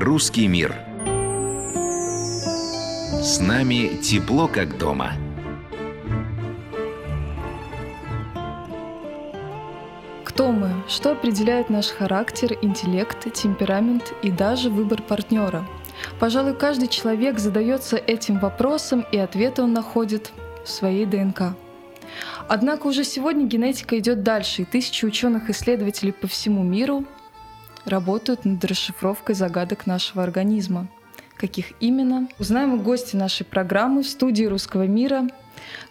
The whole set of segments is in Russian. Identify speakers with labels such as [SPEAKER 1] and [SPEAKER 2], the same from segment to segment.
[SPEAKER 1] Русский мир. С нами тепло, как дома.
[SPEAKER 2] Кто мы? Что определяет наш характер, интеллект, темперамент и даже выбор партнера? Пожалуй, каждый человек задается этим вопросом, и ответы он находит в своей ДНК. Однако уже сегодня генетика идет дальше, и тысячи ученых-исследователей по всему миру работают над расшифровкой загадок нашего организма. Каких именно? Узнаем у гости нашей программы в студии «Русского мира»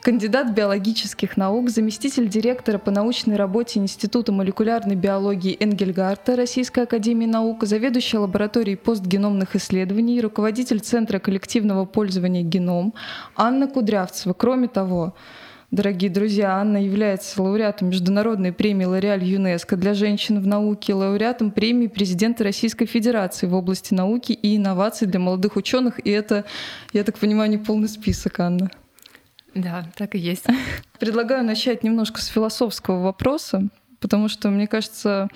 [SPEAKER 2] кандидат биологических наук, заместитель директора по научной работе Института молекулярной биологии Энгельгарта Российской академии наук, заведующая лабораторией постгеномных исследований, руководитель Центра коллективного пользования геном Анна Кудрявцева. Кроме того, Дорогие друзья, Анна является лауреатом Международной премии «Лореаль ЮНЕСКО» для женщин в науке, лауреатом премии президента Российской Федерации в области науки и инноваций для молодых ученых. И это, я так понимаю, не полный список, Анна.
[SPEAKER 3] Да, так и есть.
[SPEAKER 2] Предлагаю начать немножко с философского вопроса, потому что, мне кажется,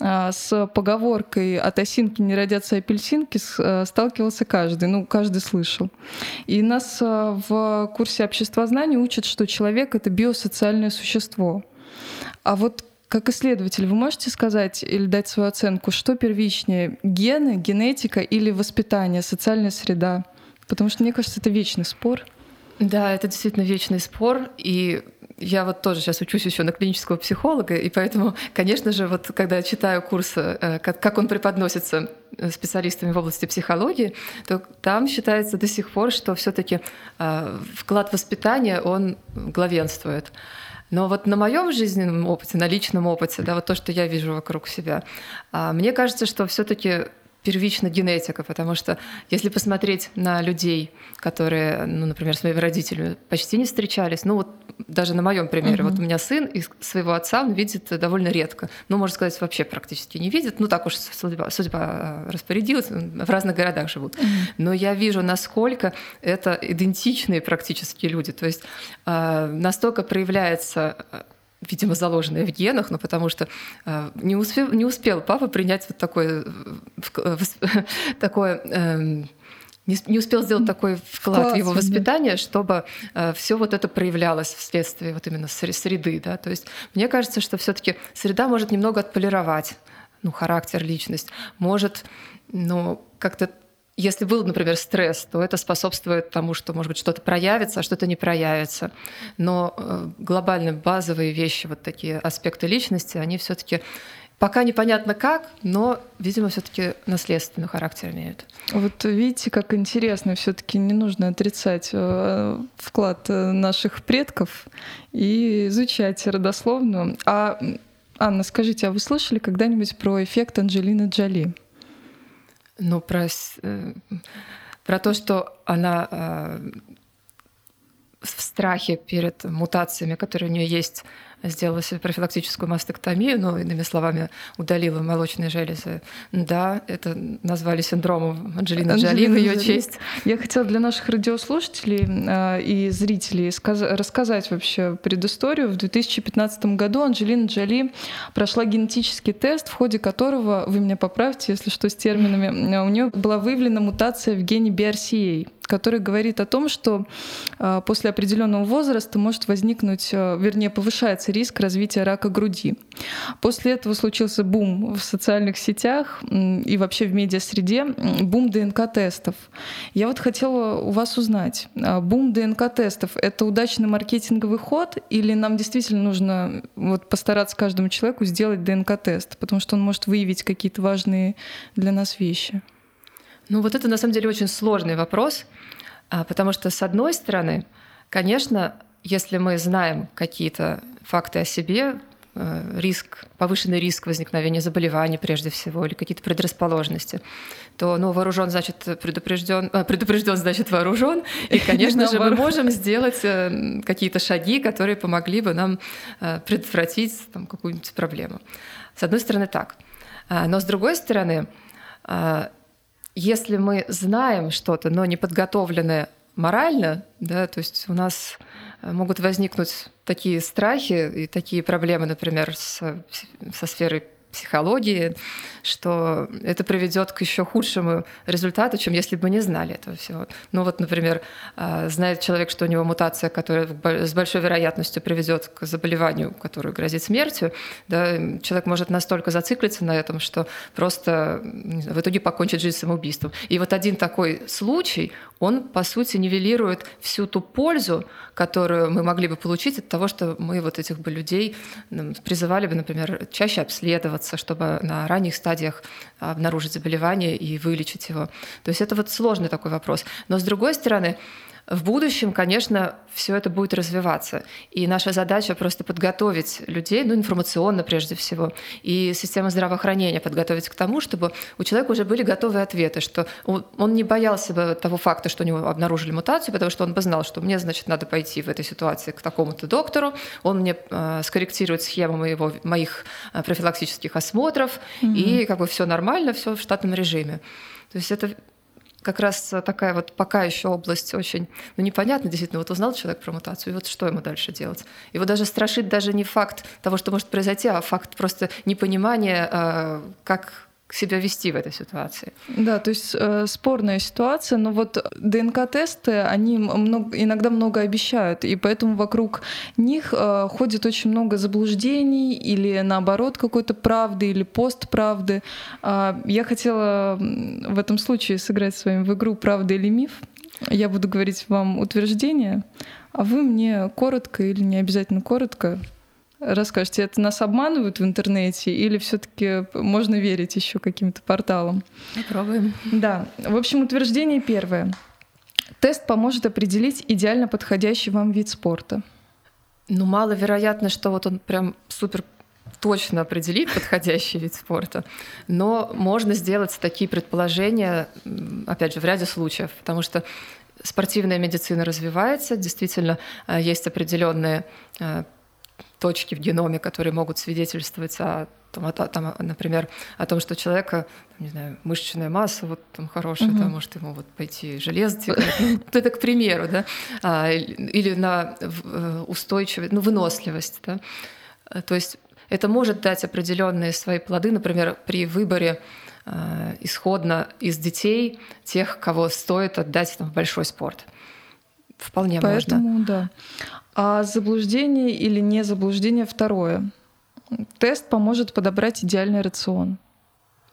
[SPEAKER 2] а, с поговоркой «от осинки не родятся апельсинки» а, сталкивался каждый, ну, каждый слышал. И нас а, в курсе обществознания учат, что человек — это биосоциальное существо. А вот как исследователь, вы можете сказать или дать свою оценку, что первичнее — гены, генетика или воспитание, социальная среда? Потому что, мне кажется, это вечный спор —
[SPEAKER 3] да, это действительно вечный спор, и я вот тоже сейчас учусь еще на клинического психолога, и поэтому, конечно же, вот когда читаю курсы, э, как он преподносится э, специалистами в области психологии, то там считается до сих пор, что все-таки э, вклад воспитания он главенствует. Но вот на моем жизненном опыте, на личном опыте, да, вот то, что я вижу вокруг себя, а, мне кажется, что все-таки первично генетика, потому что если посмотреть на людей, которые, ну, например, с моими родителями почти не встречались, ну вот даже на моем примере, угу. вот у меня сын и своего отца он видит довольно редко, ну, можно сказать, вообще практически не видит, ну так уж судьба, судьба распорядилась, в разных городах живут. Угу. Но я вижу, насколько это идентичные практически люди, то есть э, настолько проявляется видимо, заложенное в генах, но потому что э, не, успел, не успел папа принять вот такое, э, такое эм, не, не успел сделать такой вклад Класс, в его воспитание, да. чтобы э, все вот это проявлялось вследствие вот именно среды, да. То есть мне кажется, что все-таки среда может немного отполировать, ну характер, личность, может, ну как-то если был, например, стресс, то это способствует тому, что, может быть, что-то проявится, а что-то не проявится. Но э, глобальные базовые вещи, вот такие аспекты личности, они все таки Пока непонятно как, но, видимо, все-таки наследственный характер имеют.
[SPEAKER 2] Вот видите, как интересно, все-таки не нужно отрицать э, вклад э, наших предков и изучать родословную. А Анна, скажите, а вы слышали когда-нибудь про эффект Анджелины Джоли?
[SPEAKER 3] Ну, про, э, про то, что она э, в страхе перед мутациями, которые у нее есть сделала себе профилактическую мастектомию, ну, иными словами, удалила молочные железы. Да, это назвали синдромом Анджелины Джоли в ее честь.
[SPEAKER 2] Я хотела для наших радиослушателей э, и зрителей рассказать вообще предысторию. В 2015 году Анджелина Джоли прошла генетический тест, в ходе которого, вы меня поправьте, если что, с терминами, у нее была выявлена мутация в гене BRCA который говорит о том, что э, после определенного возраста может возникнуть, э, вернее, повышается риск развития рака груди. После этого случился бум в социальных сетях и вообще в медиасреде, бум ДНК-тестов. Я вот хотела у вас узнать, а бум ДНК-тестов — это удачный маркетинговый ход или нам действительно нужно вот постараться каждому человеку сделать ДНК-тест, потому что он может выявить какие-то важные для нас вещи?
[SPEAKER 3] Ну вот это на самом деле очень сложный вопрос, а, потому что с одной стороны, конечно, если мы знаем какие-то факты о себе, э, риск, повышенный риск возникновения заболеваний прежде всего или какие-то предрасположенности, то ну, вооружен значит предупрежден, э, предупрежден значит вооружен, и, конечно же, мы можем сделать э, какие-то шаги, которые помогли бы нам предотвратить там, какую-нибудь проблему. С одной стороны так, а, но с другой стороны если мы знаем что-то, но не подготовлены морально, да, то есть у нас могут возникнуть такие страхи и такие проблемы, например, с, со сферой психологии, что это приведет к еще худшему результату, чем если бы не знали этого всего. Ну вот, например, а, знает человек, что у него мутация, которая с большой вероятностью приведет к заболеванию, которое грозит смертью, да, человек может настолько зациклиться на этом, что просто в итоге покончит жизнь самоубийством. И вот один такой случай, он, по сути, нивелирует всю ту пользу, которую мы могли бы получить от того, что мы вот этих бы людей призывали бы, например, чаще обследоваться, чтобы на ранних стадиях обнаружить заболевание и вылечить его. То есть это вот сложный такой вопрос. Но с другой стороны, в будущем, конечно, все это будет развиваться. И наша задача просто подготовить людей, ну, информационно прежде всего, и систему здравоохранения подготовить к тому, чтобы у человека уже были готовые ответы, что он не боялся бы того факта, что у него обнаружили мутацию, потому что он бы знал, что мне, значит, надо пойти в этой ситуации к такому-то доктору, он мне э, скорректирует схему моего, моих э, профилактических осмотров, mm-hmm. и как бы все нормально, все в штатном режиме. То есть это как раз такая вот пока еще область очень, ну, непонятно, действительно, вот узнал человек про мутацию, и вот что ему дальше делать? Его даже страшит даже не факт того, что может произойти, а факт просто непонимания, а, как себя вести в этой ситуации.
[SPEAKER 2] Да, то есть э, спорная ситуация, но вот ДНК-тесты, они много, иногда много обещают, и поэтому вокруг них э, ходит очень много заблуждений или наоборот какой-то правды или постправды. Э, я хотела в этом случае сыграть с вами в игру «Правда или миф». Я буду говорить вам утверждение, а вы мне коротко или не обязательно коротко Расскажите, это нас обманывают в интернете или все-таки можно верить еще каким-то порталам?
[SPEAKER 3] Попробуем.
[SPEAKER 2] Да. В общем, утверждение первое. Тест поможет определить идеально подходящий вам вид спорта.
[SPEAKER 3] Ну, маловероятно, что вот он прям супер точно определит подходящий вид спорта, но можно сделать такие предположения, опять же, в ряде случаев, потому что спортивная медицина развивается, действительно э, есть определенные э, точки в геноме, которые могут свидетельствовать о там, там, например, о том, что человека, не знаю, мышечная масса вот там хорошая, угу. там может ему вот пойти железо, ну, это к примеру, да, а, или на э, устойчивость, ну, выносливость, да. То есть это может дать определенные свои плоды, например, при выборе э, исходно из детей тех, кого стоит отдать там, в большой спорт. Вполне
[SPEAKER 2] Поэтому,
[SPEAKER 3] можно.
[SPEAKER 2] да. А заблуждение или не заблуждение второе. Тест поможет подобрать идеальный рацион.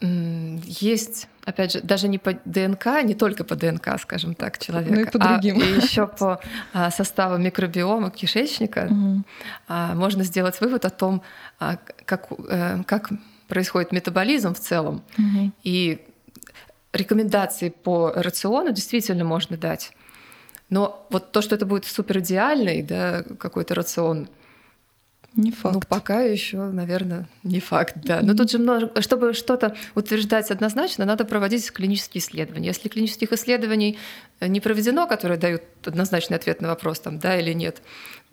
[SPEAKER 3] Есть, опять же, даже не по ДНК, не только по ДНК, скажем так, человека,
[SPEAKER 2] ну и по другим.
[SPEAKER 3] а еще по а, составу микробиома кишечника угу. можно сделать вывод о том, а, как, э, как происходит метаболизм в целом. Угу. И рекомендации по рациону действительно можно дать. Но вот то, что это будет супер идеальный, да, какой-то рацион,
[SPEAKER 2] не факт.
[SPEAKER 3] Ну, пока еще, наверное, не факт, да. Но тут же много, чтобы что-то утверждать однозначно, надо проводить клинические исследования. Если клинических исследований не проведено, которые дают однозначный ответ на вопрос, там, да или нет,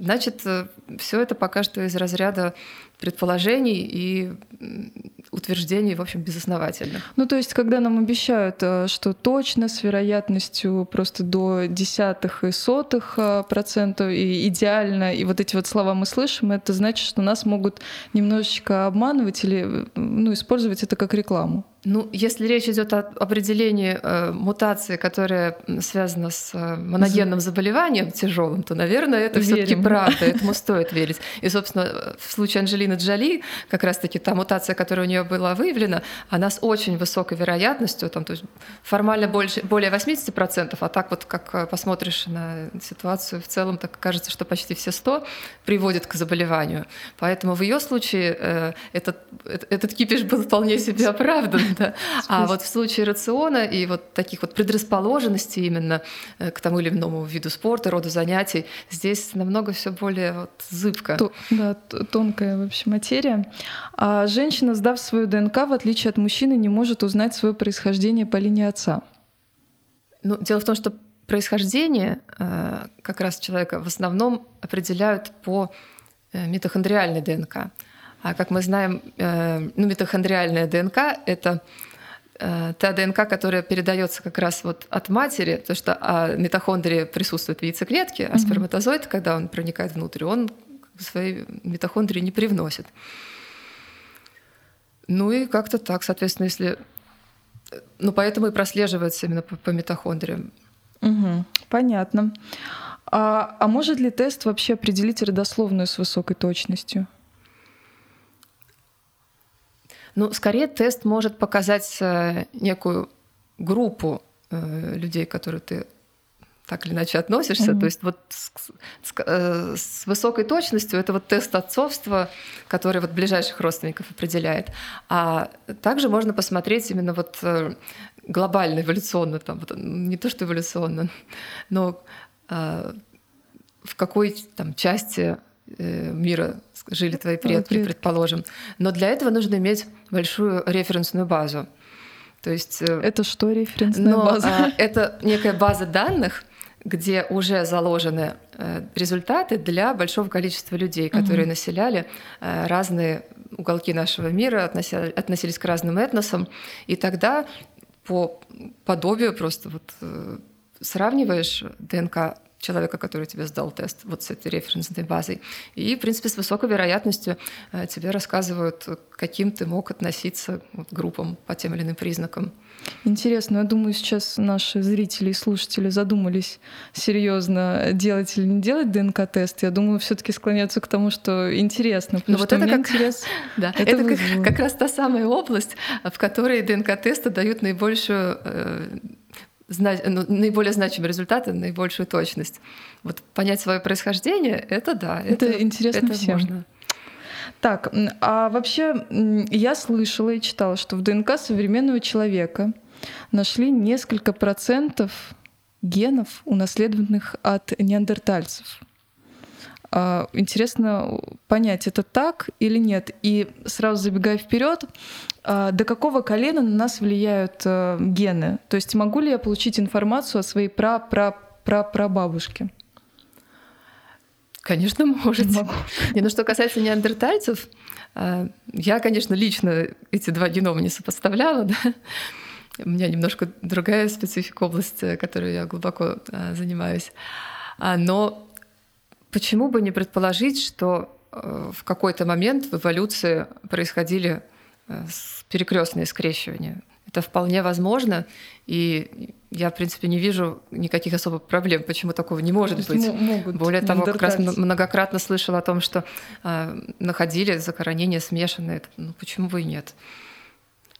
[SPEAKER 3] значит, э, все это пока что из разряда предположений и утверждений, в общем, безосновательных.
[SPEAKER 2] Ну, то есть, когда нам обещают, э, что точно с вероятностью просто до десятых и сотых э, процентов и идеально, и вот эти вот слова мы слышим, это значит, что нас могут немножечко обманывать или ну, использовать это как рекламу.
[SPEAKER 3] Ну, если речь идет о определении э, мутации, которая связана с э, моногенным заболеванием тяжелым, то, наверное, это все-таки правда, этому стоит верить. И, собственно, в случае Анджелины Джоли, как раз-таки та мутация, которая у нее была выявлена, она с очень высокой вероятностью, там, то есть формально больше, более 80%, а так вот, как э, посмотришь на ситуацию в целом, так кажется, что почти все 100 приводят к заболеванию. Поэтому в ее случае э, этот, этот кипиш был вполне себе оправдан. Да. А вот в случае рациона и вот таких вот предрасположенностей именно э, к тому или иному виду спорта, роду занятий, здесь намного все более вот зыбко.
[SPEAKER 2] То, да, тонкая вообще материя. А женщина, сдав свою ДНК, в отличие от мужчины, не может узнать свое происхождение по линии отца.
[SPEAKER 3] Ну, дело в том, что происхождение э, как раз человека в основном определяют по э, митохондриальной ДНК. А как мы знаем, э, ну, митохондриальная ДНК — это э, та ДНК, которая передается как раз вот от матери, потому что а митохондрия присутствует в яйцеклетке, а сперматозоид, когда он проникает внутрь, он свои митохондрии не привносит. Ну и как-то так, соответственно, если... Ну, поэтому и прослеживается именно по, по митохондриям.
[SPEAKER 2] Угу, понятно. А, а может ли тест вообще определить родословную с высокой точностью?
[SPEAKER 3] Ну, скорее тест может показать э, некую группу э, людей, которые ты так или иначе относишься. Mm-hmm. То есть вот с, с, э, с высокой точностью это вот тест отцовства, который вот ближайших родственников определяет. А также можно посмотреть именно вот глобально, эволюционно, там, вот, не то что эволюционно, но э, в какой там части мира жили твои предки, okay. предположим. Но для этого нужно иметь большую референсную базу. То есть,
[SPEAKER 2] э, это что референсная
[SPEAKER 3] но,
[SPEAKER 2] база?
[SPEAKER 3] А, это некая база данных, где уже заложены э, результаты для большого количества людей, которые угу. населяли э, разные уголки нашего мира, относились к разным этносам. И тогда по подобию просто вот сравниваешь ДНК человека, который тебе сдал тест вот с этой референсной базой. И, в принципе, с высокой вероятностью э, тебе рассказывают, каким ты мог относиться вот, к группам по тем или иным признакам.
[SPEAKER 2] Интересно, я думаю, сейчас наши зрители и слушатели задумались серьезно, делать или не делать ДНК-тест. Я думаю, все-таки склоняются к тому, что интересно.
[SPEAKER 3] Но ну, вот это как, интерес, да, это, это как, как раз та самая область, в которой ДНК-тесты дают наибольшую э, ну, наиболее значимые результаты, наибольшую точность. Вот понять свое происхождение, это да.
[SPEAKER 2] Это, это интересно это всем. Можно. Так, а вообще я слышала и читала, что в ДНК современного человека нашли несколько процентов генов, унаследованных от неандертальцев. А, интересно понять, это так или нет. И сразу забегая вперед, а, до какого колена на нас влияют э, гены? То есть могу ли я получить информацию о своей пра-пра-пра-прабабушке?
[SPEAKER 3] Конечно, можете. Могу. Не, ну что касается неандертальцев, а, я, конечно, лично эти два генома не сопоставляла, да. У меня немножко другая специфика области, которой я глубоко занимаюсь. Но Почему бы не предположить, что э, в какой-то момент в эволюции происходили э, перекрестные скрещивания? Это вполне возможно, и я, в принципе, не вижу никаких особых проблем, почему такого не может быть.
[SPEAKER 2] Могут
[SPEAKER 3] Более того, как раз многократно слышала о том, что э, находили захоронения смешанные. Ну, почему бы и нет?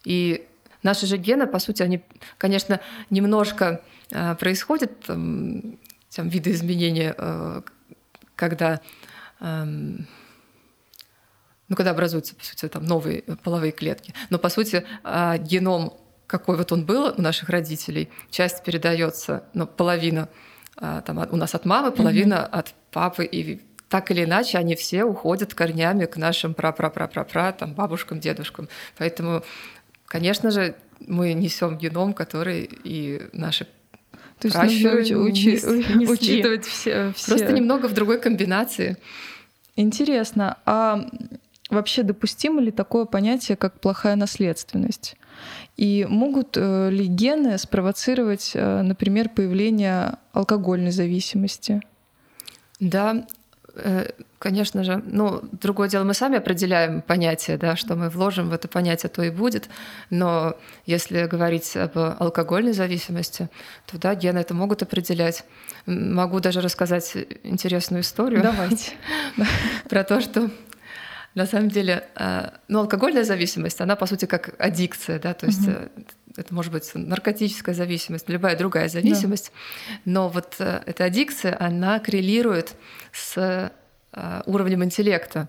[SPEAKER 3] И наши же гены, по сути, они, конечно, немножко э, происходят, там, там видоизменения э, когда эм, ну, когда образуются, по сути, там новые половые клетки. Но, по сути, э, геном, какой вот он был у наших родителей, часть передается, ну, половина э, там, у нас от мамы, половина mm-hmm. от папы, и так или иначе они все уходят корнями к нашим пра-пра-пра-пра-пра, там, бабушкам, дедушкам. Поэтому, конечно же, мы несем геном, который и наши
[SPEAKER 2] то есть нужно уч- учи- учитывать все, все.
[SPEAKER 3] Просто немного в другой комбинации.
[SPEAKER 2] Интересно. А вообще допустимо ли такое понятие, как плохая наследственность? И могут э, ли гены спровоцировать, э, например, появление алкогольной зависимости?
[SPEAKER 3] Да, конечно же, ну, другое дело, мы сами определяем понятие, да, что мы вложим в это понятие, то и будет. Но если говорить об алкогольной зависимости, то да, гены это могут определять. Могу даже рассказать интересную историю.
[SPEAKER 2] Давайте.
[SPEAKER 3] Про то, что на самом деле, э, ну, алкогольная зависимость, она, по сути, как аддикция, да, то есть угу. это может быть наркотическая зависимость, любая другая зависимость, да. но вот эта аддикция, она коррелирует с уровнем интеллекта.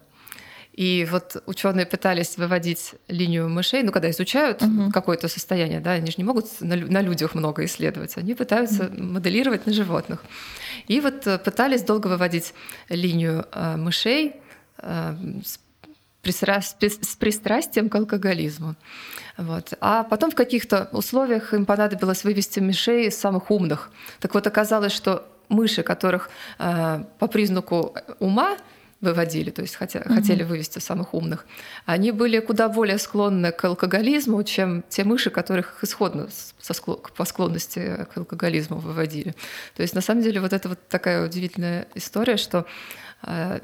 [SPEAKER 3] И вот ученые пытались выводить линию мышей, ну, когда изучают угу. какое-то состояние, да, они же не могут на, на людях много исследовать, они пытаются угу. моделировать на животных. И вот пытались долго выводить линию мышей с с пристрастием к алкоголизму. Вот. А потом в каких-то условиях им понадобилось вывести мышей из самых умных. Так вот оказалось, что мыши, которых э, по признаку ума выводили, то есть хотя, угу. хотели вывести самых умных, они были куда более склонны к алкоголизму, чем те мыши, которых исходно со склон, по склонности к алкоголизму выводили. То есть на самом деле вот это вот такая удивительная история, что э,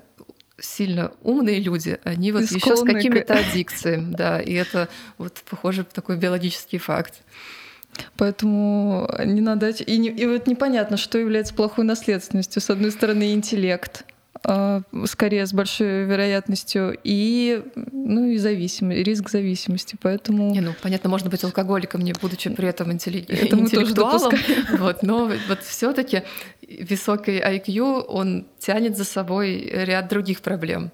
[SPEAKER 3] сильно умные люди, они вот еще с какими-то к... аддикциями, да, и это вот похоже такой биологический факт.
[SPEAKER 2] Поэтому не надо... И, не, и вот непонятно, что является плохой наследственностью. С одной стороны, интеллект, скорее с большой вероятностью, и, ну, и зависимость, риск зависимости. Поэтому...
[SPEAKER 3] Не, ну, понятно, можно быть алкоголиком, не будучи при этом интелли... Это интеллектуалом. Вот, но вот все таки высокий IQ, он тянет за собой ряд других проблем.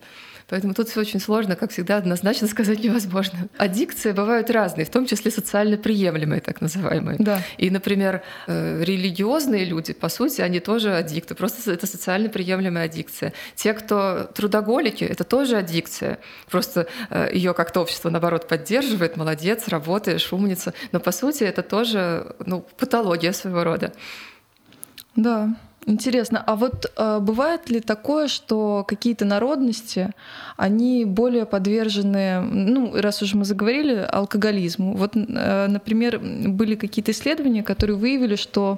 [SPEAKER 3] Поэтому тут все очень сложно, как всегда, однозначно сказать невозможно. Аддикции бывают разные, в том числе социально приемлемые, так называемые.
[SPEAKER 2] Да.
[SPEAKER 3] И, например, э, религиозные люди, по сути, они тоже аддикты, просто это социально приемлемая аддикция. Те, кто трудоголики, это тоже аддикция. Просто э, ее как-то общество, наоборот, поддерживает, молодец, работаешь, умница. Но, по сути, это тоже ну, патология своего рода.
[SPEAKER 2] Да, Интересно, а вот э, бывает ли такое, что какие-то народности, они более подвержены, ну, раз уж мы заговорили, алкоголизму. Вот, э, например, были какие-то исследования, которые выявили, что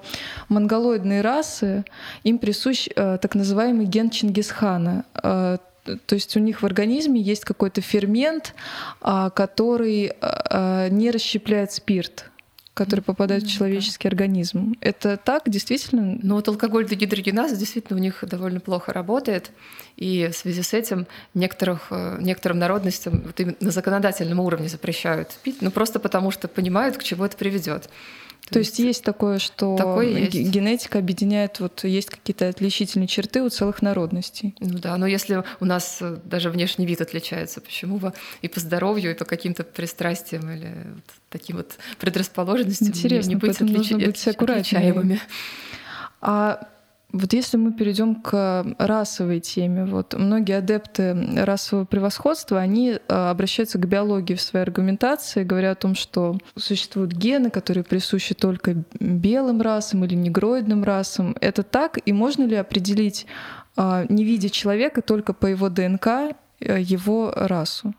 [SPEAKER 2] монголоидные расы, им присущ э, так называемый ген Чингисхана. Э, то есть у них в организме есть какой-то фермент, э, который э, не расщепляет спирт который попадает в человеческий организм. Это так, действительно?
[SPEAKER 3] Ну вот алкоголь дегидрогеназа действительно у них довольно плохо работает. И в связи с этим некоторых, э, некоторым народностям вот на законодательном уровне запрещают пить, ну просто потому что понимают, к чему это приведет.
[SPEAKER 2] То, То есть, есть такое, что такое есть. генетика объединяет, вот есть какие-то отличительные черты у целых народностей.
[SPEAKER 3] Ну да, но если у нас э, даже внешний вид отличается, почему бы и по здоровью, и по каким-то пристрастиям или вот таким вот предрасположенностям
[SPEAKER 2] Интересно,
[SPEAKER 3] не быть,
[SPEAKER 2] отлич... нужно быть аккуратнее. А вот если мы перейдем к расовой теме, вот многие адепты расового превосходства, они э, обращаются к биологии в своей аргументации, говоря о том, что существуют гены, которые присущи только белым расам или негроидным расам. Это так? И можно ли определить, э, не видя человека, только по его ДНК, э, его расу?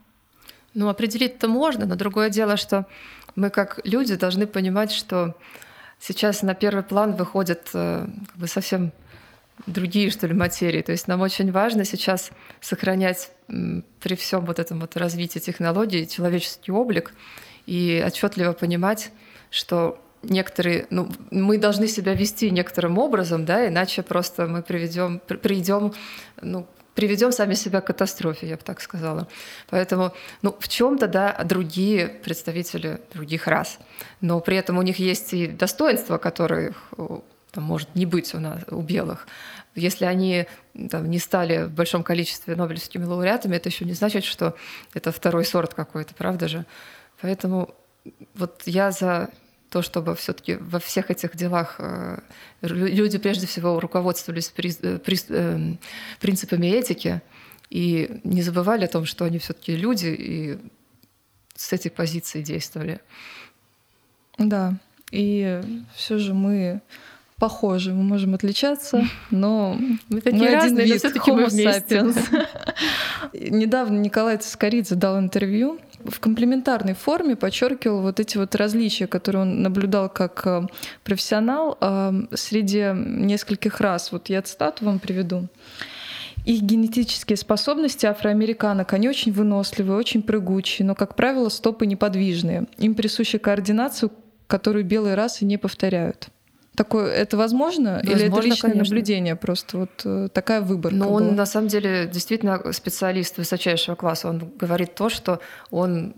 [SPEAKER 3] Ну, определить-то можно, но другое дело, что мы как люди должны понимать, что сейчас на первый план выходят как бы совсем другие, что ли, материи. То есть нам очень важно сейчас сохранять при всем вот этом вот развитии технологий человеческий облик и отчетливо понимать, что некоторые, ну, мы должны себя вести некоторым образом, да, иначе просто мы приведем, придем, ну, приведем сами себя к катастрофе, я бы так сказала. Поэтому, ну, в чем-то, да, другие представители других рас, но при этом у них есть и достоинства, которые там, может не быть у нас у белых. Если они там, не стали в большом количестве нобелевскими лауреатами, это еще не значит, что это второй сорт какой-то, правда же? Поэтому вот я за то, чтобы все-таки во всех этих делах э, люди прежде всего руководствовались э, э, принципами этики и не забывали о том, что они все-таки люди и с этой позиции действовали.
[SPEAKER 2] Да, и все же мы похожи, мы можем отличаться, но
[SPEAKER 3] мы такие мы разные, один вид, но все-таки мы.
[SPEAKER 2] Недавно Николай Цискоридзе дал интервью, в комплементарной форме подчеркивал вот эти вот различия, которые он наблюдал как э, профессионал э, среди нескольких рас. Вот я цитату вам приведу. Их генетические способности афроамериканок, они очень выносливые, очень прыгучие, но, как правило, стопы неподвижные. Им присуща координацию, которую белые расы не повторяют. Такое, это возможно? возможно Или это личное конечно. наблюдение? Просто вот э, такая выборка
[SPEAKER 3] Ну, он
[SPEAKER 2] была?
[SPEAKER 3] на самом деле действительно специалист высочайшего класса. Он говорит то, что он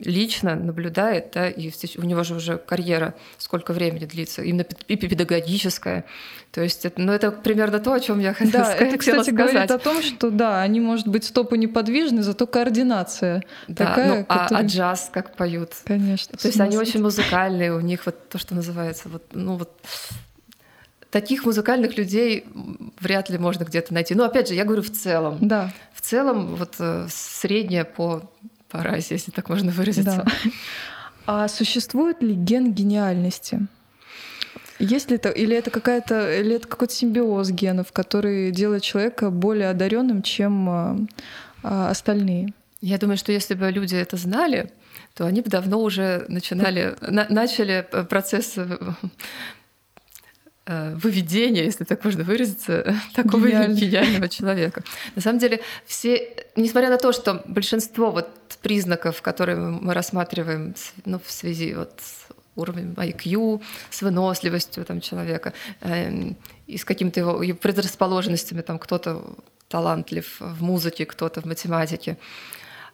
[SPEAKER 3] лично наблюдает, да, и у него же уже карьера сколько времени длится, именно и педагогическая. То есть, это, ну, это примерно то, о чем я хотела,
[SPEAKER 2] да, это, кстати, сказать. говорит о том, что да, они, может быть, стопы неподвижны, зато координация
[SPEAKER 3] да,
[SPEAKER 2] такая.
[SPEAKER 3] Ну, а, а джаз как поют?
[SPEAKER 2] Конечно.
[SPEAKER 3] То есть они очень музыкальные, у них вот то, что называется, вот, ну вот таких музыкальных людей вряд ли можно где-то найти. Но опять же, я говорю в целом.
[SPEAKER 2] Да.
[SPEAKER 3] В целом, вот э, среднее по, по расе, если так можно выразиться. Да.
[SPEAKER 2] А существует ли ген гениальности? Есть ли это, или это какая-то, или это какой-то симбиоз генов, который делает человека более одаренным, чем а, а, остальные?
[SPEAKER 3] Я думаю, что если бы люди это знали, то они бы давно уже начинали, на, начали процесс э, выведения, если так можно выразиться, такого
[SPEAKER 2] Гениально.
[SPEAKER 3] гениального человека. На самом деле, все, несмотря на то, что большинство вот признаков, которые мы рассматриваем ну, в связи вот с уровнем IQ, с выносливостью там, человека эм, и с какими-то его предрасположенностями, там кто-то талантлив в музыке, кто-то в математике.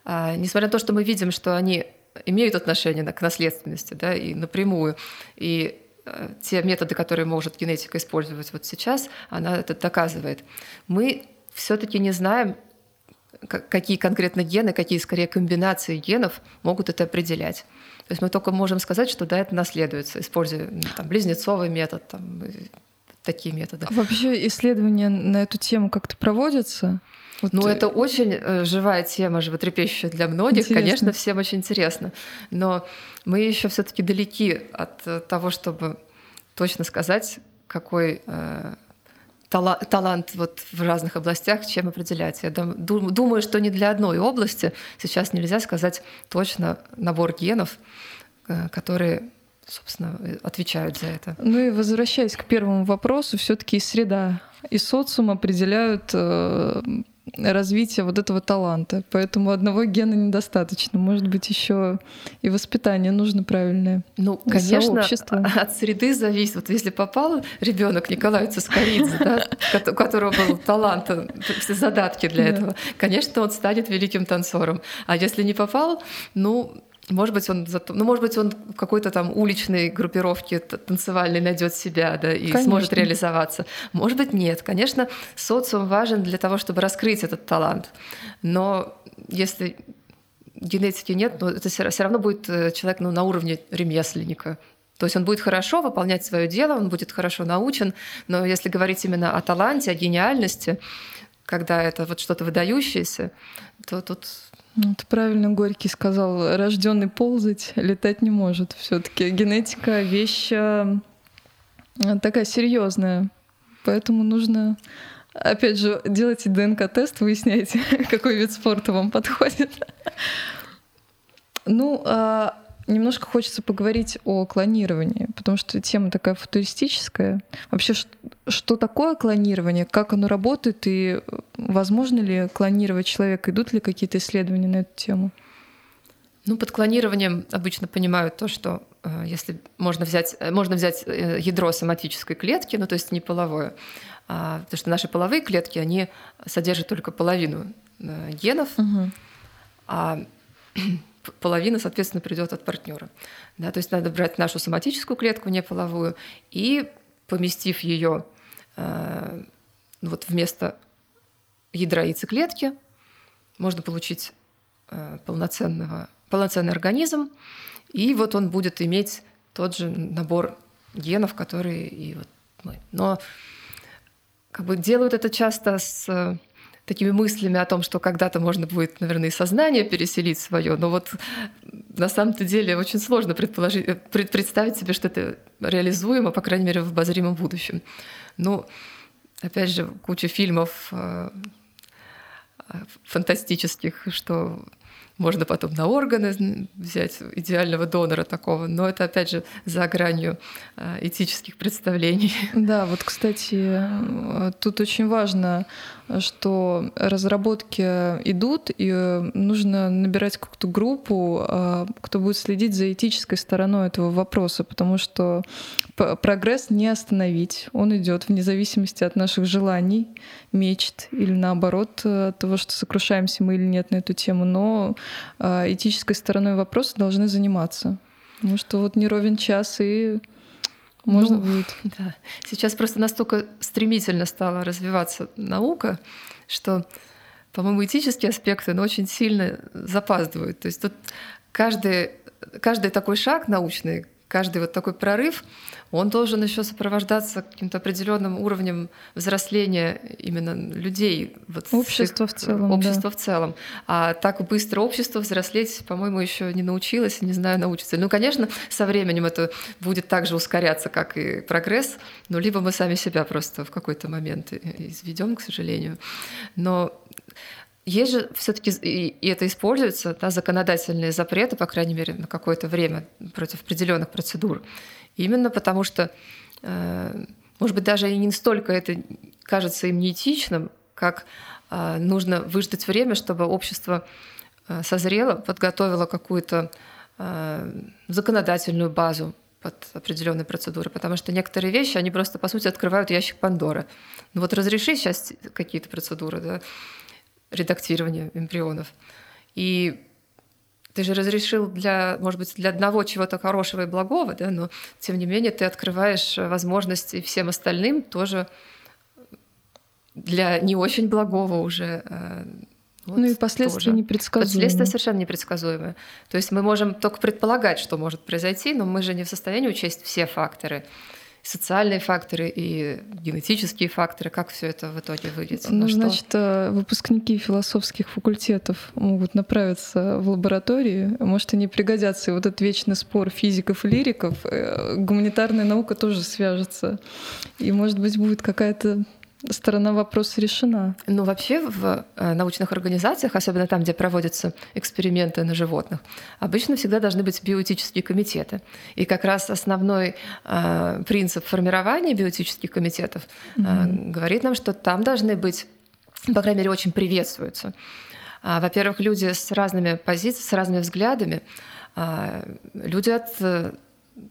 [SPEAKER 3] А, несмотря на то, что мы видим, что они имеют отношение к наследственности, да, и напрямую, и э, те методы, которые может генетика использовать вот сейчас, она это доказывает. Мы все-таки не знаем, какие конкретно гены, какие скорее комбинации генов могут это определять. То есть мы только можем сказать, что да, это наследуется, используя м, там, близнецовый метод, там, и такие методы.
[SPEAKER 2] А Вообще исследования на эту тему как-то проводятся? Вот,
[SPEAKER 3] Ну,
[SPEAKER 2] э,
[SPEAKER 3] это очень э, живая тема, животрепещущая для многих.
[SPEAKER 2] Интересно.
[SPEAKER 3] Конечно, всем очень интересно. Но мы еще все-таки далеки от э, того, чтобы точно сказать, какой э, тала- талант вот в разных областях чем определяется. Я дум- дум- думаю, что ни для одной области сейчас нельзя сказать точно набор генов, э, которые, собственно, э, отвечают за это.
[SPEAKER 2] Ну и возвращаясь к первому вопросу, все-таки среда, и социум определяют развитие вот этого таланта. Поэтому одного гена недостаточно. Может быть, еще и воспитание нужно правильное.
[SPEAKER 3] Ну, конечно,
[SPEAKER 2] сообщество.
[SPEAKER 3] от среды зависит. Вот если попал ребенок Николай Цискоридзе, да, у которого был талант, э, все задатки для этого, конечно, он станет великим танцором. А если не попал, ну, может быть, он зато, ну, может быть, он в какой-то там уличной группировке танцевальной найдет себя, да, и
[SPEAKER 2] Конечно.
[SPEAKER 3] сможет реализоваться. Может быть, нет. Конечно, социум важен для того, чтобы раскрыть этот талант. Но если генетики нет, но это все равно будет э, человек ну, на уровне ремесленника. То есть он будет хорошо выполнять свое дело, он будет хорошо научен, но если говорить именно о таланте, о гениальности, когда это вот что-то выдающееся, то тут
[SPEAKER 2] Ну, Это правильно Горький сказал. Рожденный ползать, летать не может. Все-таки генетика вещь э, такая серьезная. Поэтому нужно, опять же, делайте ДНК-тест, выясняйте, какой вид спорта вам подходит. Ну, а немножко хочется поговорить о клонировании, потому что тема такая футуристическая. Вообще, что такое клонирование, как оно работает и э, возможно ли клонировать человека, идут ли какие-то исследования на эту тему?
[SPEAKER 3] Ну, под клонированием обычно понимают то, что э, если можно взять, э, можно взять ядро соматической клетки, ну, то есть не половое, а, потому что наши половые клетки, они содержат только половину генов, а п- половина, соответственно, придет от партнера. Да, то есть надо брать нашу соматическую клетку неполовую и поместив ее э, ну, вот вместо ядра яйцеклетки, можно получить э, полноценного, полноценный организм, и вот он будет иметь тот же набор генов, которые и вот мы. Но как бы делают это часто с такими мыслями о том, что когда-то можно будет, наверное, и сознание переселить свое, но вот на самом-то деле очень сложно предположить, э, пред- представить себе, что это реализуемо, по крайней мере, в обозримом будущем. Ну, опять же, куча фильмов э, э, фантастических, что можно потом на органы взять идеального донора такого, но это опять же за гранью этических представлений.
[SPEAKER 2] Да, вот, кстати, тут очень важно, что разработки идут, и э, нужно набирать какую-то группу, э, кто будет следить за этической стороной этого вопроса, потому что прогресс не остановить, он идет вне зависимости от наших желаний, мечт или наоборот э, от того, что сокрушаемся мы или нет на эту тему, но э, этической стороной вопроса должны заниматься. Потому что вот не ровен час и можно
[SPEAKER 3] Ну,
[SPEAKER 2] будет.
[SPEAKER 3] Да. Сейчас просто настолько стремительно стала развиваться наука, что, по-моему, этические аспекты ну, очень сильно запаздывают. То есть тут каждый, каждый такой шаг научный, каждый вот такой прорыв, он должен еще сопровождаться каким-то определенным уровнем взросления именно людей. Вот с
[SPEAKER 2] Общества
[SPEAKER 3] их-
[SPEAKER 2] в целом,
[SPEAKER 3] Общества в целом. А так быстро общество взрослеть, по-моему, еще не научилось, не знаю, научится. Ну, конечно, со временем это будет так же ускоряться, как и прогресс, но либо мы сами себя просто в какой-то момент изведем, к сожалению. Но есть же все-таки, и, это используется, да, законодательные запреты, по крайней мере, на какое-то время против определенных процедур. Именно потому что э, может быть, даже и не столько это кажется им неэтичным, как э, нужно выждать время, чтобы общество э, созрело, подготовило какую-то законодательную базу под определенные процедуры, потому что некоторые вещи, они просто, по сути, открывают ящик Пандоры. Ну вот разреши сейчас какие-то процедуры, да, редактирования эмбрионов. И ты же разрешил для, может быть, для одного чего-то хорошего и благого, да, но тем не менее ты открываешь возможности всем остальным тоже для не очень благого уже. Э,
[SPEAKER 2] вот ну и последствия тоже. непредсказуемые.
[SPEAKER 3] Последствия совершенно непредсказуемые. То есть мы можем только предполагать, что может произойти, но мы же не в состоянии учесть все факторы социальные факторы и генетические факторы, как все это в итоге выйдет.
[SPEAKER 2] Ну, значит, что... выпускники философских факультетов могут направиться в лаборатории, может, они пригодятся. И вот этот вечный спор физиков и лириков, э, гуманитарная наука тоже свяжется. И, может быть, будет какая-то сторона вопроса решена.
[SPEAKER 3] Ну, вообще в э, научных организациях, особенно там, где проводятся эксперименты на животных, обычно всегда должны быть биоэтические комитеты. И как раз основной э, принцип формирования биоэтических комитетов э, mm-hmm. говорит нам, что там должны быть, по крайней мере, очень приветствуются. А, во-первых, люди с разными позициями, с разными взглядами, а, люди от э,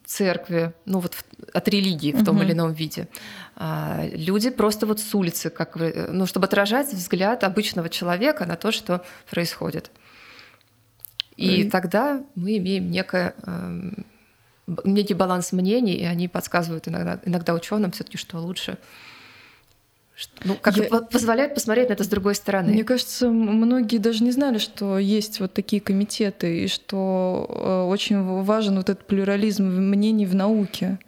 [SPEAKER 3] церкви, ну вот от религии в том угу. или ином виде. А, люди просто вот с улицы, как вы, ну, чтобы отражать взгляд обычного человека на то, что происходит. И и тогда мы имеем некое, э, некий баланс мнений, и они подсказывают иногда, иногда ученым все-таки, что лучше ну, как Я... позволяет посмотреть на это с другой стороны.
[SPEAKER 2] Мне кажется, многие даже не знали, что есть вот такие комитеты, и что э, очень важен вот этот плюрализм мнений в науке.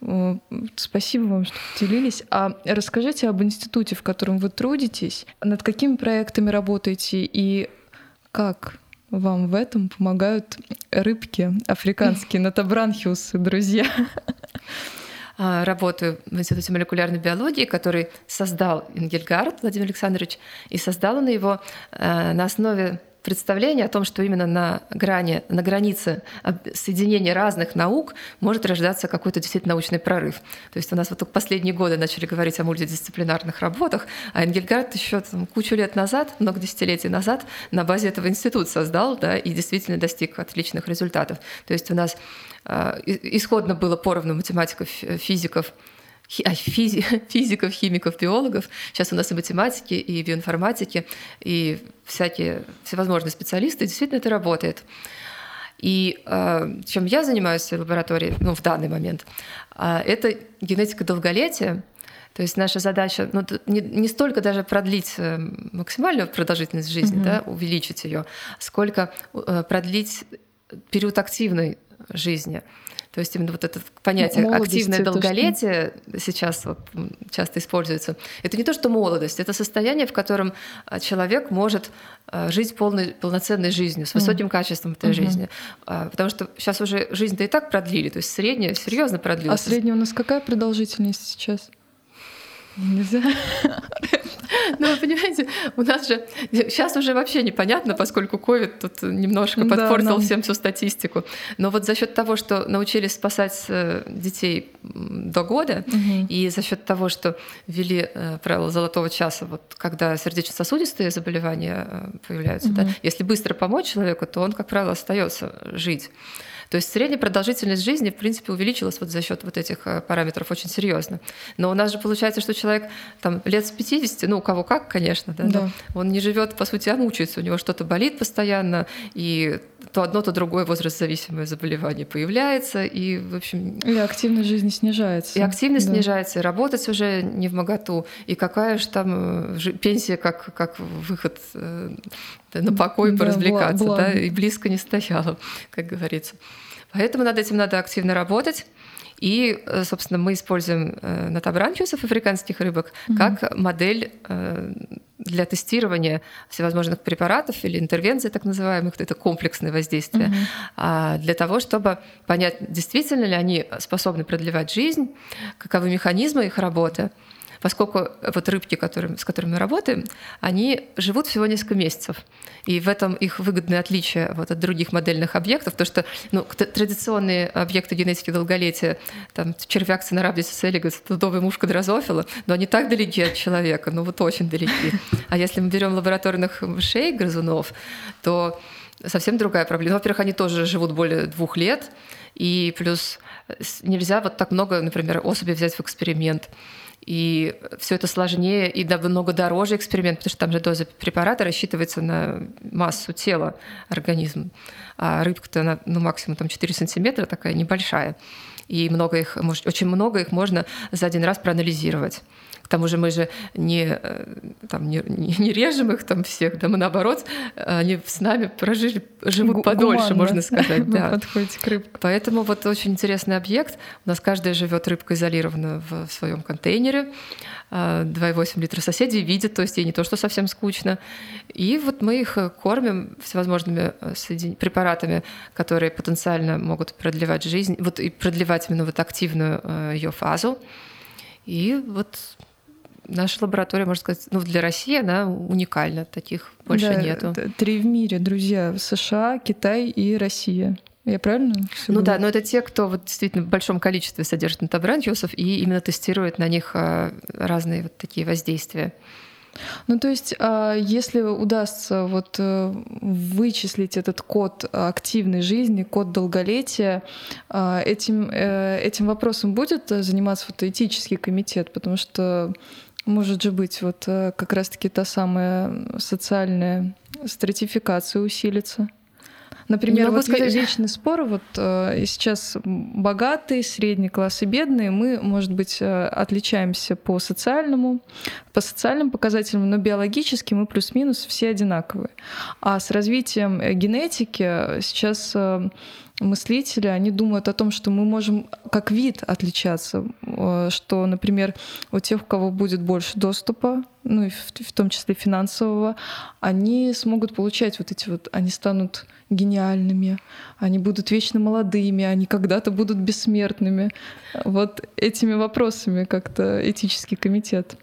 [SPEAKER 2] Э, спасибо вам, что поделились. А расскажите об институте, в котором вы трудитесь, над какими проектами работаете и как вам в этом помогают рыбки африканские, натабранхиусы, друзья.
[SPEAKER 3] А, работаю в Институте молекулярной биологии, который создал Ингельгард Владимир Александрович, и создал он его э, на основе представление о том, что именно на грани, на границе соединения разных наук может рождаться какой-то действительно научный прорыв. То есть у нас вот только последние годы начали говорить о мультидисциплинарных работах, а Энгельгард еще там, кучу лет назад, много десятилетий назад, на базе этого институт создал да, и действительно достиг отличных результатов. То есть у нас исходно было поровну математиков, физиков, а, физи, физиков, химиков, биологов. Сейчас у нас и математики, и биоинформатики, и всякие всевозможные специалисты. Действительно, это работает. И э, чем я занимаюсь в лаборатории, ну, в данный момент, э, это генетика долголетия. То есть наша задача ну, не, не столько даже продлить э, максимальную продолжительность жизни, mm-hmm. да, увеличить ее, сколько э, продлить период активной жизни. То есть именно вот это понятие молодость, активное долголетие что... сейчас вот часто используется. Это не то, что молодость, это состояние, в котором а, человек может а, жить полной, полноценной жизнью, с высоким mm. качеством этой mm-hmm. жизни. А, потому что сейчас уже жизнь-то и так продлили, то есть средняя серьезно продлилась.
[SPEAKER 2] А средняя у нас какая продолжительность сейчас? Нельзя.
[SPEAKER 3] Ну, вы понимаете, у нас же сейчас уже вообще непонятно, поскольку ковид тут немножко подпортил да, нам... всем всю статистику. Но вот за счет того, что научились спасать э, детей до года, угу. и за счет того, что ввели э, правила золотого часа, вот когда сердечно-сосудистые заболевания э, появляются, угу. да, если быстро помочь человеку, то он, как правило, остается жить. То есть средняя продолжительность жизни, в принципе, увеличилась вот за счет вот этих э, параметров очень серьезно. Но у нас же получается, что человек там лет с 50, ну у кого как, конечно, да, да. он не живет, по сути, а мучается, у него что-то болит постоянно, и то одно, то другое возраст-зависимое заболевание появляется, и, в общем...
[SPEAKER 2] И активность жизни снижается.
[SPEAKER 3] И активность да. снижается, и работать уже не в моготу, и какая же там э, пенсия как, как выход э, на покой, да, поразвлекаться, была, была. да, и близко не стояла, как говорится. Поэтому над этим надо активно работать. И, э, собственно, мы используем э, натабранчусов, африканских рыбок, mm-hmm. как модель э, для тестирования всевозможных препаратов или интервенций, так называемых, это комплексное воздействие, mm-hmm. для того, чтобы понять, действительно ли они способны продлевать жизнь, каковы механизмы их работы, поскольку вот рыбки, которым, с которыми мы работаем, они живут всего несколько месяцев. И в этом их выгодное отличие вот от других модельных объектов, то что ну, традиционные объекты генетики долголетия, там червяк цинорабдис селигас, тудовая мушка дрозофила, но они так далеки от человека, ну вот очень далеки. А если мы берем лабораторных мышей, грызунов, то совсем другая проблема. Во-первых, они тоже живут более двух лет, и плюс нельзя вот так много, например, особей взять в эксперимент. И все это сложнее и намного дороже эксперимент, потому что там же доза препарата рассчитывается на массу тела организма. А рыбка-то, она, ну, максимум там 4 сантиметра, такая небольшая. И много их, очень много их можно за один раз проанализировать. К тому же мы же не, э, там, не, не режем их там всех, да, мы наоборот, они с нами прожили, живут подольше,
[SPEAKER 2] Гуманно.
[SPEAKER 3] можно сказать. Да.
[SPEAKER 2] подходите к рыбке.
[SPEAKER 3] Поэтому вот очень интересный объект. У нас каждая живет рыбка изолированно в своем контейнере. 2,8 а, литра соседи видят, то есть ей не то, что совсем скучно. И вот мы их кормим всевозможными э, препаратами, которые потенциально могут продлевать жизнь, вот и продлевать именно вот активную э, ее фазу. И вот наша лаборатория, можно сказать, ну, для России она уникальна, таких больше да, нету.
[SPEAKER 2] Три в мире, друзья, США, Китай и Россия. Я правильно?
[SPEAKER 3] Ну говорю? да, но это те, кто вот действительно в большом количестве содержит метабрандиусов и именно тестирует на них а, разные вот такие воздействия.
[SPEAKER 2] Ну, то есть, а, если удастся вот э, вычислить этот код активной жизни, код долголетия, а, этим, э, этим вопросом будет заниматься вот этический комитет, потому что может же быть вот э, как раз-таки та самая социальная стратификация усилится. Например, вот сказать... вечный спор, вот э, сейчас богатые, средний класс и бедные, мы, может быть, э, отличаемся по социальному, по социальным показателям, но биологически мы плюс-минус все одинаковые. А с развитием генетики сейчас мыслители, они думают о том, что мы можем как вид отличаться, что, например, у тех, у кого будет больше доступа, ну и в, в том числе финансового, они смогут получать вот эти вот, они станут гениальными, они будут вечно молодыми, они когда-то будут бессмертными. Вот этими вопросами как-то этический комитет.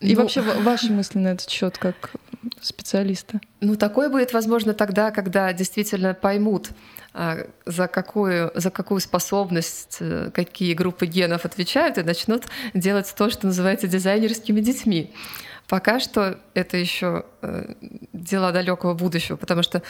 [SPEAKER 2] И ну, вообще ваши мысли на этот счет как специалиста?
[SPEAKER 3] Ну, такое будет возможно тогда, когда действительно поймут, а, за какую, за какую способность, э, какие группы генов отвечают, и начнут делать то, что называется дизайнерскими детьми. Пока что это еще э, дела далекого будущего, потому что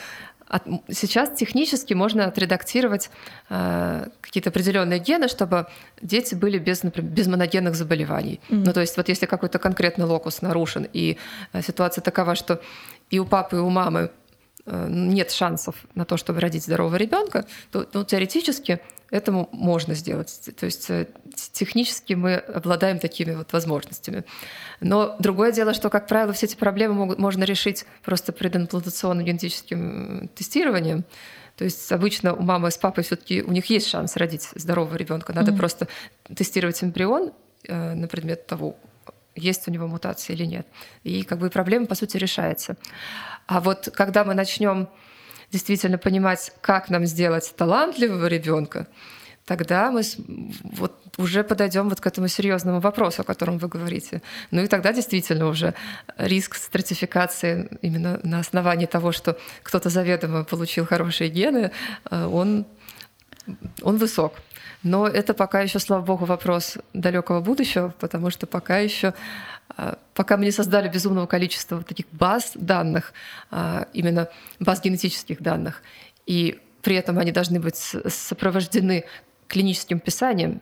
[SPEAKER 3] от, сейчас технически можно отредактировать э, какие-то определенные гены, чтобы дети были без, например, без моногенных заболеваний. Mm-hmm. Ну, то есть вот если какой-то конкретный локус нарушен, и э, ситуация такова, что и у папы, и у мамы нет шансов на то, чтобы родить здорового ребенка, то ну, теоретически этому можно сделать. То есть э, технически мы обладаем такими вот возможностями. Но другое дело, что, как правило, все эти проблемы могут, можно решить просто предимплантационным генетическим тестированием. То есть обычно у мамы с папой все-таки у них есть шанс родить здорового ребенка. Надо mm-hmm. просто тестировать эмбрион э, на предмет того, есть у него мутация или нет. И как бы проблема, по сути, решается. А вот когда мы начнем действительно понимать, как нам сделать талантливого ребенка, тогда мы вот уже подойдем вот к этому серьезному вопросу, о котором вы говорите. Ну и тогда действительно уже риск стратификации именно на основании того, что кто-то заведомо получил хорошие гены, э, он, он высок. Но это пока еще, слава богу, вопрос далекого будущего, потому что пока еще а, пока мы не создали безумного количества таких баз данных, а, именно баз генетических данных, и при этом они должны быть сопровождены клиническим писанием,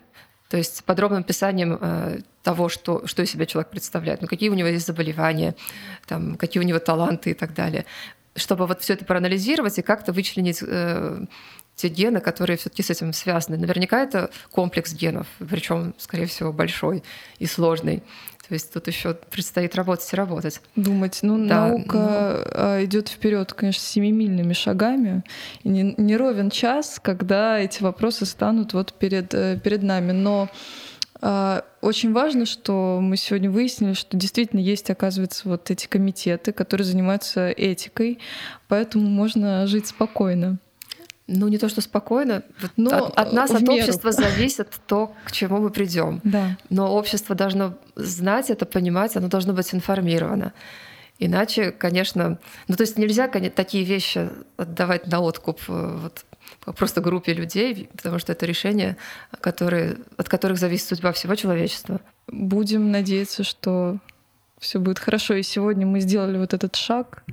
[SPEAKER 3] то есть подробным описанием а, того, что, что из себя человек представляет, ну, какие у него есть заболевания, там, какие у него таланты и так далее. Чтобы вот все это проанализировать и как-то вычленить э, те гены, которые все-таки с этим связаны. Наверняка это комплекс генов, причем, скорее всего, большой и сложный. То есть тут еще предстоит работать и работать.
[SPEAKER 2] Думать. Ну, да, наука но... А, идет вперед, конечно, семимильными шагами. И не, не ровен час, когда эти вопросы станут вот перед, э, перед нами. Но а, очень важно, что мы сегодня выяснили, что действительно есть, оказывается, вот эти комитеты, которые занимаются этикой, поэтому можно жить спокойно.
[SPEAKER 3] Ну, не то, что спокойно. Но ну, от, от нас, от меру. общества зависит то, к чему мы придем.
[SPEAKER 2] Да.
[SPEAKER 3] Но общество должно знать это, понимать, оно должно быть информировано. Иначе, конечно, ну то есть нельзя такие вещи отдавать на откуп э, вот, просто группе людей, потому что это решения, которые, от которых зависит судьба всего человечества.
[SPEAKER 2] Будем надеяться, что все будет хорошо. И сегодня мы сделали вот этот шаг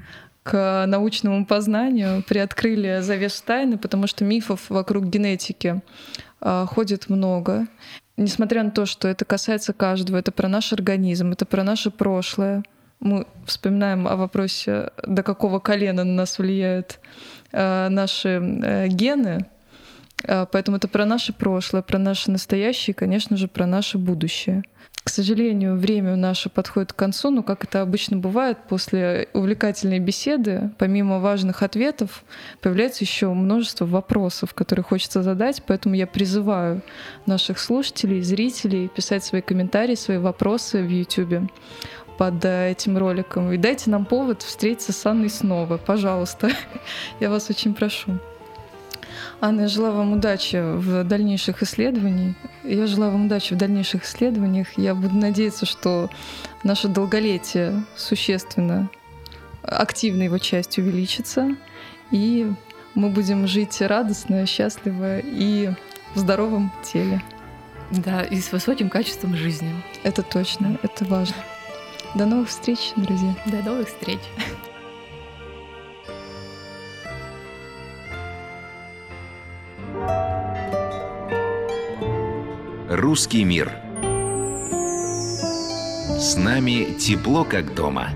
[SPEAKER 2] к научному познанию, приоткрыли завес тайны, потому что мифов вокруг генетики э, ходит много. Несмотря на то, что это касается каждого, это про наш организм, это про наше прошлое. Мы вспоминаем о вопросе, до какого колена на нас влияют э, наши э, гены. Э, поэтому это про наше прошлое, про наше настоящее и, конечно же, про наше будущее. К сожалению, время наше подходит к концу, но, как это обычно бывает, после увлекательной беседы, помимо важных ответов, появляется еще множество вопросов, которые хочется задать, поэтому я призываю наших слушателей, зрителей писать свои комментарии, свои вопросы в YouTube под этим роликом. И дайте нам повод встретиться с Анной снова, пожалуйста. Я вас очень прошу. Анна, я желаю вам удачи в дальнейших исследованиях. Я желаю вам удачи в дальнейших исследованиях. Я буду надеяться, что наше долголетие существенно, активно его часть увеличится, и мы будем жить радостно, счастливо и в здоровом теле.
[SPEAKER 3] Да, и с высоким качеством жизни.
[SPEAKER 2] Это точно, это важно. До новых встреч, друзья.
[SPEAKER 3] До новых встреч.
[SPEAKER 1] Русский мир. С нами тепло, как дома.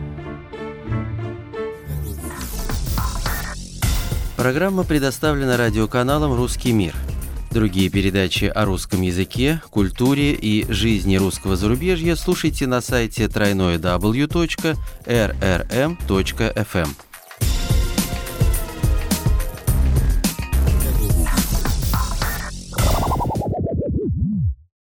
[SPEAKER 4] Программа предоставлена радиоканалом «Русский мир». Другие передачи о русском языке, культуре и жизни русского зарубежья слушайте на сайте www.rrm.fm.